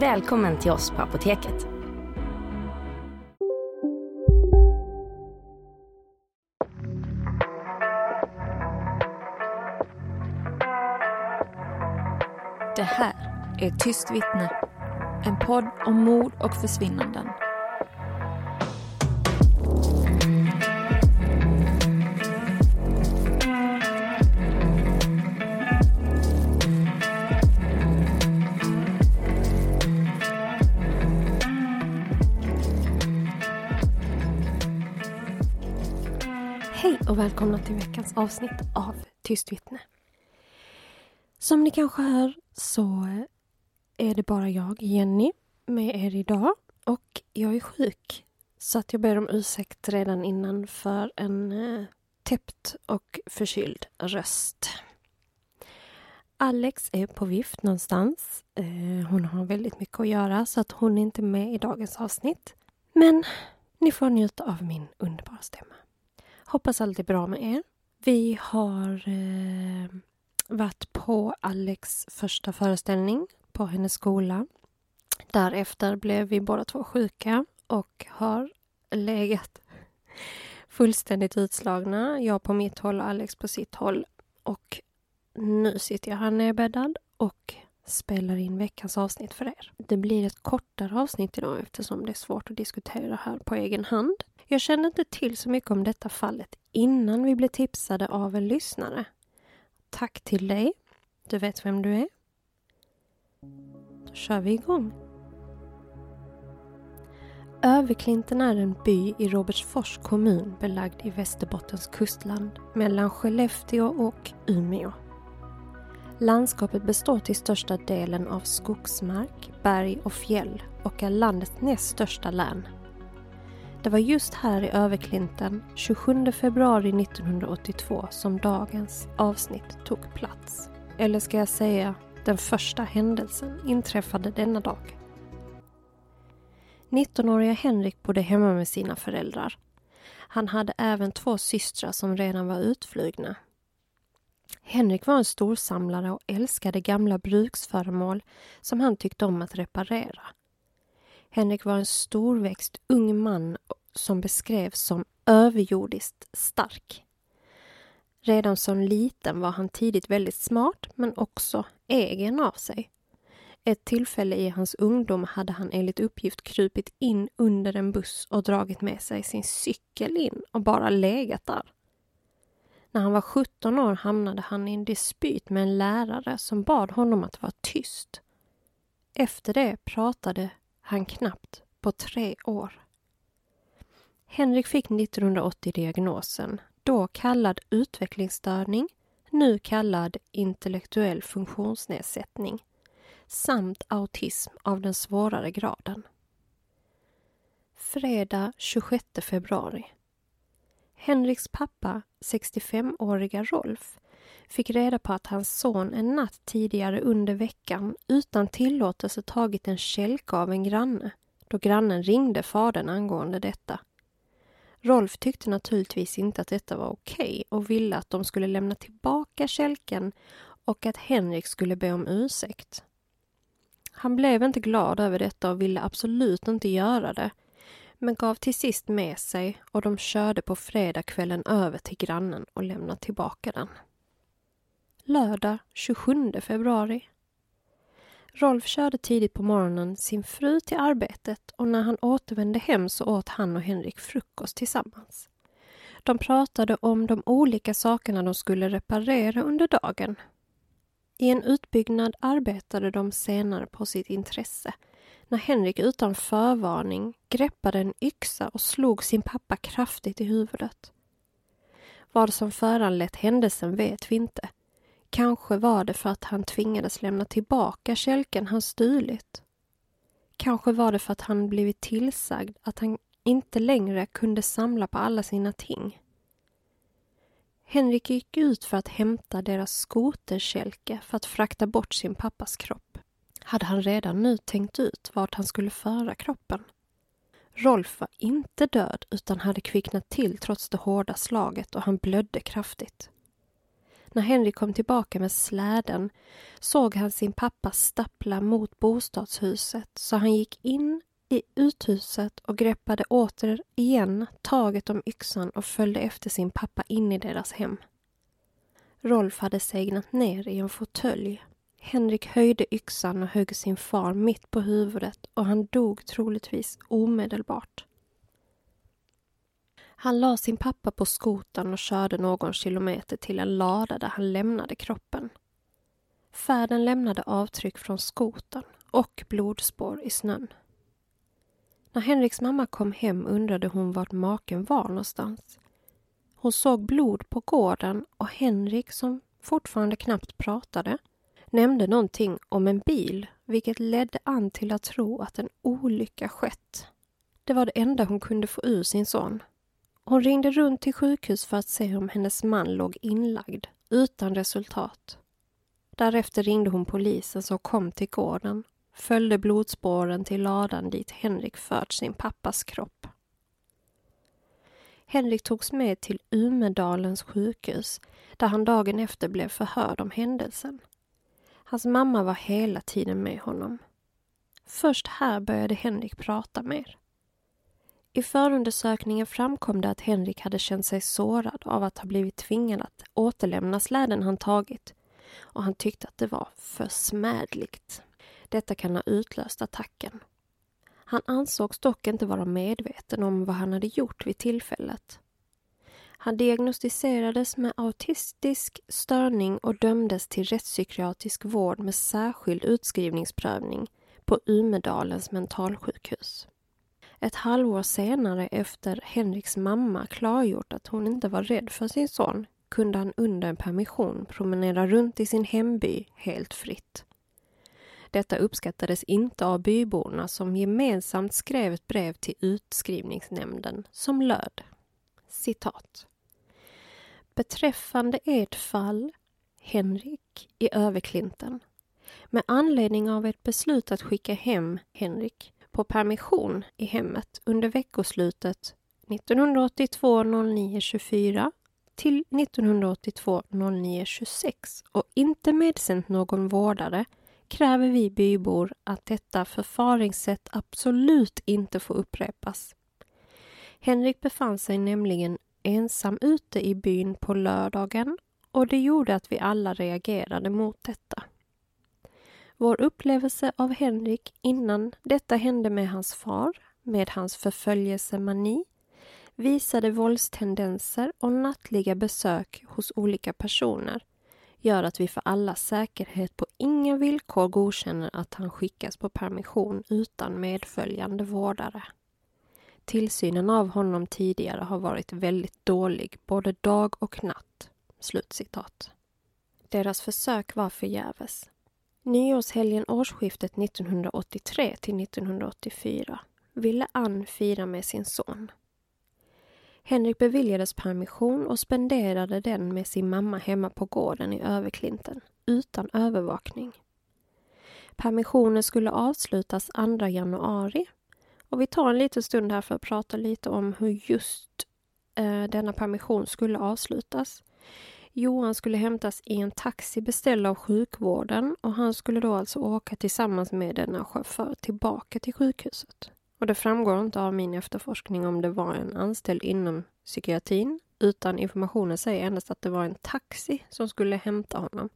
Välkommen till oss på Apoteket. Det här är Tyst vittne. En podd om mord och försvinnanden. Hej och välkomna till veckans avsnitt av Tyst vittne. Som ni kanske hör så är det bara jag, Jenny, med er idag. Och jag är sjuk. Så att jag ber om ursäkt redan innan för en eh, täppt och förkyld röst. Alex är på vift någonstans. Eh, hon har väldigt mycket att göra så att hon är inte med i dagens avsnitt. Men ni får njuta av min underbara stämma. Hoppas allt är bra med er. Vi har eh, varit på Alex första föreställning på hennes skola. Därefter blev vi båda två sjuka och har legat fullständigt utslagna. Jag på mitt håll och Alex på sitt håll. Och nu sitter jag här nedbäddad och spelar in veckans avsnitt för er. Det blir ett kortare avsnitt idag eftersom det är svårt att diskutera här på egen hand. Jag kände inte till så mycket om detta fallet innan vi blev tipsade av en lyssnare. Tack till dig. Du vet vem du är. Då kör vi igång. Överklinten är en by i Robertsfors kommun belagd i Västerbottens kustland mellan Skellefteå och Umeå. Landskapet består till största delen av skogsmark, berg och fjäll och är landets näst största län. Det var just här i Överklinten 27 februari 1982 som dagens avsnitt tog plats. Eller ska jag säga, den första händelsen inträffade denna dag. 19-åriga Henrik bodde hemma med sina föräldrar. Han hade även två systrar som redan var utflugna. Henrik var en storsamlare och älskade gamla bruksföremål som han tyckte om att reparera. Henrik var en storväxt ung man som beskrevs som överjordiskt stark. Redan som liten var han tidigt väldigt smart men också egen av sig. Ett tillfälle i hans ungdom hade han enligt uppgift krupit in under en buss och dragit med sig sin cykel in och bara legat där. När han var 17 år hamnade han i en dispyt med en lärare som bad honom att vara tyst. Efter det pratade han knappt på tre år. Henrik fick 1980 diagnosen, då kallad utvecklingsstörning, nu kallad intellektuell funktionsnedsättning, samt autism av den svårare graden. Fredag 26 februari. Henriks pappa, 65-åriga Rolf, fick reda på att hans son en natt tidigare under veckan utan tillåtelse tagit en kälke av en granne då grannen ringde fadern angående detta. Rolf tyckte naturligtvis inte att detta var okej okay och ville att de skulle lämna tillbaka kälken och att Henrik skulle be om ursäkt. Han blev inte glad över detta och ville absolut inte göra det men gav till sist med sig och de körde på fredagskvällen över till grannen och lämnade tillbaka den. Lördag 27 februari. Rolf körde tidigt på morgonen sin fru till arbetet och när han återvände hem så åt han och Henrik frukost tillsammans. De pratade om de olika sakerna de skulle reparera under dagen. I en utbyggnad arbetade de senare på sitt intresse när Henrik utan förvarning greppade en yxa och slog sin pappa kraftigt i huvudet. Vad som föranlett händelsen vet vi inte. Kanske var det för att han tvingades lämna tillbaka kälken han stulit. Kanske var det för att han blivit tillsagd att han inte längre kunde samla på alla sina ting. Henrik gick ut för att hämta deras skoterkälke för att frakta bort sin pappas kropp. Hade han redan nu tänkt ut vart han skulle föra kroppen? Rolf var inte död utan hade kvicknat till trots det hårda slaget och han blödde kraftigt. När Henrik kom tillbaka med släden såg han sin pappa stappla mot bostadshuset så han gick in i uthuset och greppade återigen taget om yxan och följde efter sin pappa in i deras hem. Rolf hade segnat ner i en fåtölj. Henrik höjde yxan och högg sin far mitt på huvudet och han dog troligtvis omedelbart. Han la sin pappa på skotan och körde någon kilometer till en lada där han lämnade kroppen. Färden lämnade avtryck från skotan och blodspår i snön. När Henriks mamma kom hem undrade hon vart maken var någonstans. Hon såg blod på gården och Henrik, som fortfarande knappt pratade, nämnde någonting om en bil, vilket ledde an till att tro att en olycka skett. Det var det enda hon kunde få ur sin son. Hon ringde runt till sjukhus för att se om hennes man låg inlagd, utan resultat. Därefter ringde hon polisen som kom till gården följde blodspåren till ladan dit Henrik fört sin pappas kropp. Henrik togs med till Umedalens sjukhus där han dagen efter blev förhörd om händelsen. Hans mamma var hela tiden med honom. Först här började Henrik prata mer. I förundersökningen framkom det att Henrik hade känt sig sårad av att ha blivit tvingad att återlämna släden han tagit och han tyckte att det var för smädligt. Detta kan ha utlöst attacken. Han ansågs dock inte vara medveten om vad han hade gjort vid tillfället. Han diagnostiserades med autistisk störning och dömdes till rättspsykiatrisk vård med särskild utskrivningsprövning på Umedalens mentalsjukhus. Ett halvår senare efter Henriks mamma klargjort att hon inte var rädd för sin son kunde han under en permission promenera runt i sin hemby helt fritt. Detta uppskattades inte av byborna som gemensamt skrev ett brev till utskrivningsnämnden som löd citat. Beträffande ert fall, Henrik i Överklinten, med anledning av ett beslut att skicka hem Henrik på permission i hemmet under veckoslutet 1982 09 24 till 1982 09 26 och inte medsänt någon vårdare kräver vi bybor att detta förfaringssätt absolut inte får upprepas. Henrik befann sig nämligen ensam ute i byn på lördagen och det gjorde att vi alla reagerade mot detta. Vår upplevelse av Henrik innan detta hände med hans far, med hans förföljelsemani, visade våldstendenser och nattliga besök hos olika personer gör att vi för alla säkerhet på inga villkor godkänner att han skickas på permission utan medföljande vårdare. Tillsynen av honom tidigare har varit väldigt dålig både dag och natt." Slutcitat. Deras försök var förgäves. Nyårshelgen årsskiftet 1983 till 1984 ville Ann fira med sin son. Henrik beviljades permission och spenderade den med sin mamma hemma på gården i Överklinten, utan övervakning. Permissionen skulle avslutas 2 januari och vi tar en liten stund här för att prata lite om hur just eh, denna permission skulle avslutas. Johan skulle hämtas i en taxi beställd av sjukvården och han skulle då alltså åka tillsammans med denna chaufför tillbaka till sjukhuset. Och det framgår inte av min efterforskning om det var en anställd inom psykiatrin, utan informationen säger endast att det var en taxi som skulle hämta honom.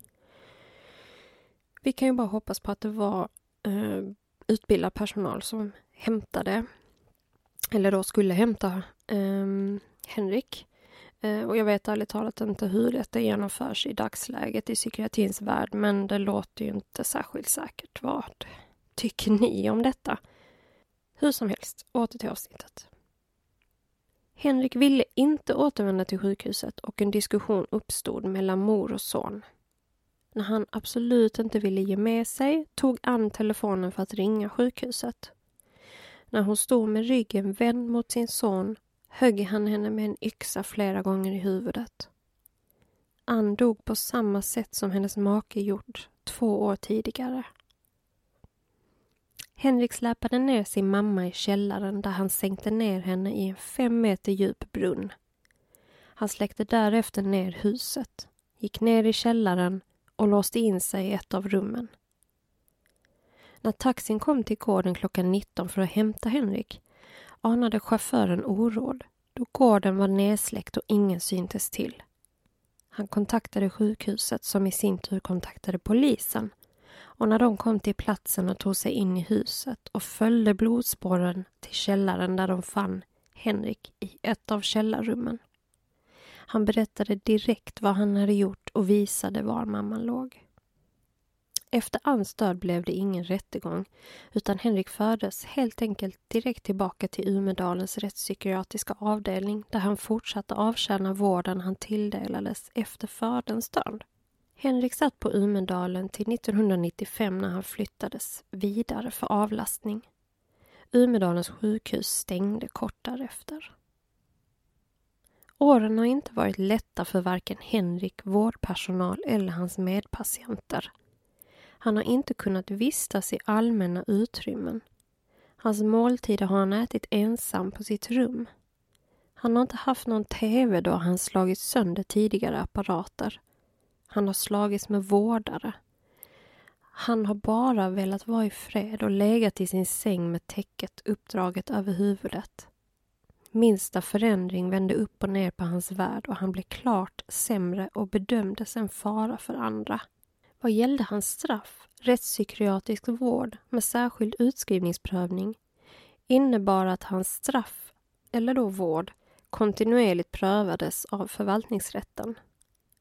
Vi kan ju bara hoppas på att det var eh, utbildad personal som hämtade, eller då skulle hämta eh, Henrik. Eh, och jag vet ärligt talat inte hur detta genomförs i dagsläget i psykiatrins värld, men det låter ju inte särskilt säkert. Vad tycker ni om detta? Hur som helst, åter till avsnittet. Henrik ville inte återvända till sjukhuset och en diskussion uppstod mellan mor och son. När han absolut inte ville ge med sig tog Ann telefonen för att ringa sjukhuset. När hon stod med ryggen vänd mot sin son högg han henne med en yxa flera gånger i huvudet. Ann dog på samma sätt som hennes make gjort två år tidigare. Henrik släpade ner sin mamma i källaren där han sänkte ner henne i en fem meter djup brunn. Han släckte därefter ner huset, gick ner i källaren och låste in sig i ett av rummen. När taxin kom till gården klockan 19 för att hämta Henrik anade chauffören oråd då gården var nedsläckt och ingen syntes till. Han kontaktade sjukhuset som i sin tur kontaktade polisen och när de kom till platsen och tog sig in i huset och följde blodspåren till källaren där de fann Henrik i ett av källarrummen. Han berättade direkt vad han hade gjort och visade var mamman låg. Efter Anns död blev det ingen rättegång utan Henrik fördes helt enkelt direkt tillbaka till Umedalens rättspsykiatriska avdelning där han fortsatte avtjäna vården han tilldelades efter faderns död. Henrik satt på Umedalen till 1995 när han flyttades vidare för avlastning. Umedalens sjukhus stängde kort därefter. Åren har inte varit lätta för varken Henrik, vårdpersonal eller hans medpatienter. Han har inte kunnat vistas i allmänna utrymmen. Hans måltider har han ätit ensam på sitt rum. Han har inte haft någon TV då han slagit sönder tidigare apparater. Han har slagits med vårdare. Han har bara velat vara i fred och legat i sin säng med täcket uppdraget över huvudet. Minsta förändring vände upp och ner på hans värld och han blev klart sämre och bedömdes en fara för andra. Vad gällde hans straff, rättspsykiatrisk vård med särskild utskrivningsprövning, innebar att hans straff, eller då vård, kontinuerligt prövades av förvaltningsrätten.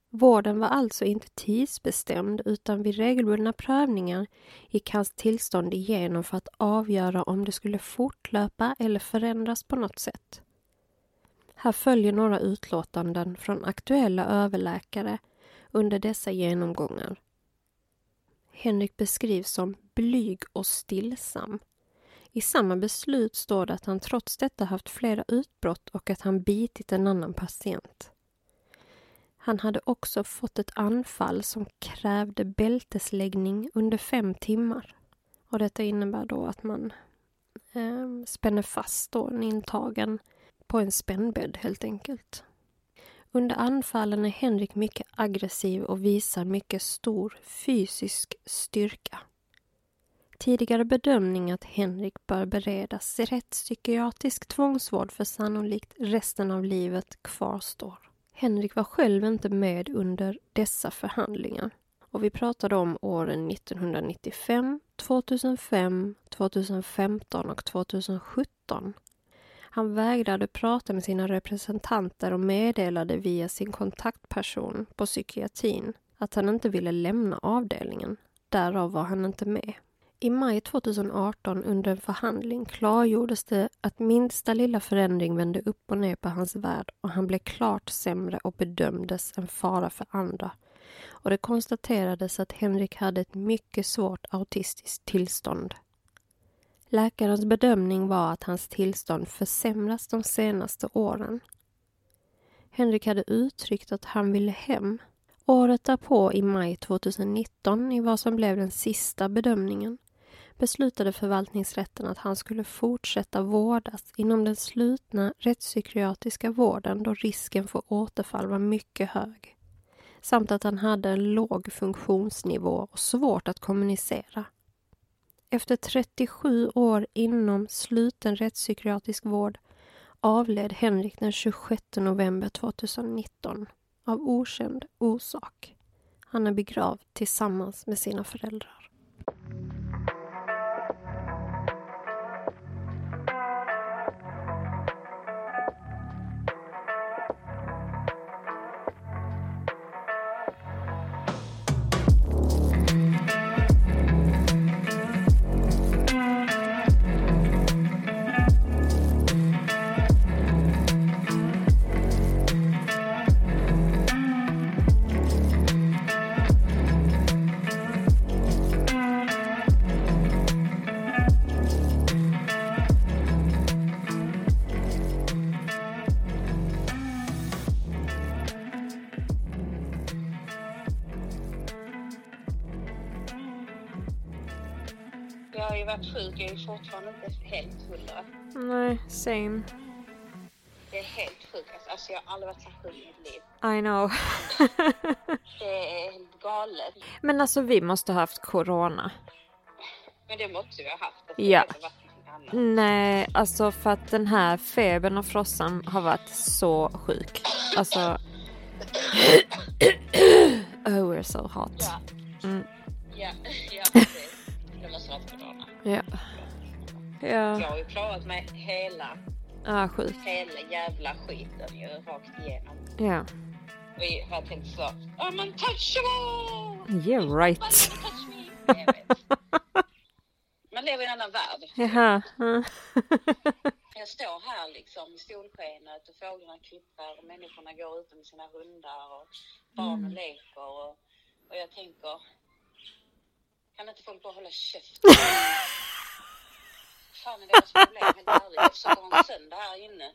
Vården var alltså inte tidsbestämd utan vid regelbundna prövningar gick hans tillstånd igenom för att avgöra om det skulle fortlöpa eller förändras på något sätt. Här följer några utlåtanden från aktuella överläkare under dessa genomgångar. Henrik beskrivs som blyg och stillsam. I samma beslut står det att han trots detta haft flera utbrott och att han bitit en annan patient. Han hade också fått ett anfall som krävde bältesläggning under fem timmar. Och detta innebär då att man eh, spänner fast då en intagen på en spännbädd helt enkelt. Under anfallen är Henrik mycket aggressiv och visar mycket stor fysisk styrka. Tidigare bedömning att Henrik bör beredas rättspsykiatrisk tvångsvård för sannolikt resten av livet kvarstår. Henrik var själv inte med under dessa förhandlingar. Och vi pratade om åren 1995, 2005, 2015 och 2017. Han vägrade prata med sina representanter och meddelade via sin kontaktperson på psykiatrin att han inte ville lämna avdelningen. Därav var han inte med. I maj 2018 under en förhandling klargjordes det att minsta lilla förändring vände upp och ner på hans värld och han blev klart sämre och bedömdes en fara för andra. Och det konstaterades att Henrik hade ett mycket svårt autistiskt tillstånd. Läkarens bedömning var att hans tillstånd försämrats de senaste åren. Henrik hade uttryckt att han ville hem. Året därpå, i maj 2019, i vad som blev den sista bedömningen, beslutade förvaltningsrätten att han skulle fortsätta vårdas inom den slutna rättspsykiatriska vården då risken för återfall var mycket hög samt att han hade en låg funktionsnivå och svårt att kommunicera. Efter 37 år inom sluten rättspsykiatrisk vård avled Henrik den 26 november 2019 av okänd orsak. Han är begravd tillsammans med sina föräldrar. Helt hundra. Nej, same. Det är helt sjukt. Alltså, alltså jag har aldrig varit så sjuk i mitt liv. I know. Det är helt galet. Men alltså vi måste ha haft corona. Men det måste vi ha haft. Alltså, Ja. Nej, alltså för att den här febern och frossan har varit så sjuk. Alltså... oh, we're so hot. Ja. Mm. Ja, ja precis. Det måste ha varit corona. Ja. Jag Ja, har ju klarat mig hela, ah, sjuk. hela jävla skiten ju rakt igenom. Ja. Vi har tänkt så! Yeah right. Nobody touch me! Jag vet. Man lever i en annan värld. Jaha. Mm. Jag står här liksom i solskenet och fåglarna kvittrar och människorna går ute med sina hundar och barnen leker och, och jag tänker, kan inte folk bara hålla käften? Fan är deras problem, helt ärligt. Jag försöker ha en söndag här inne.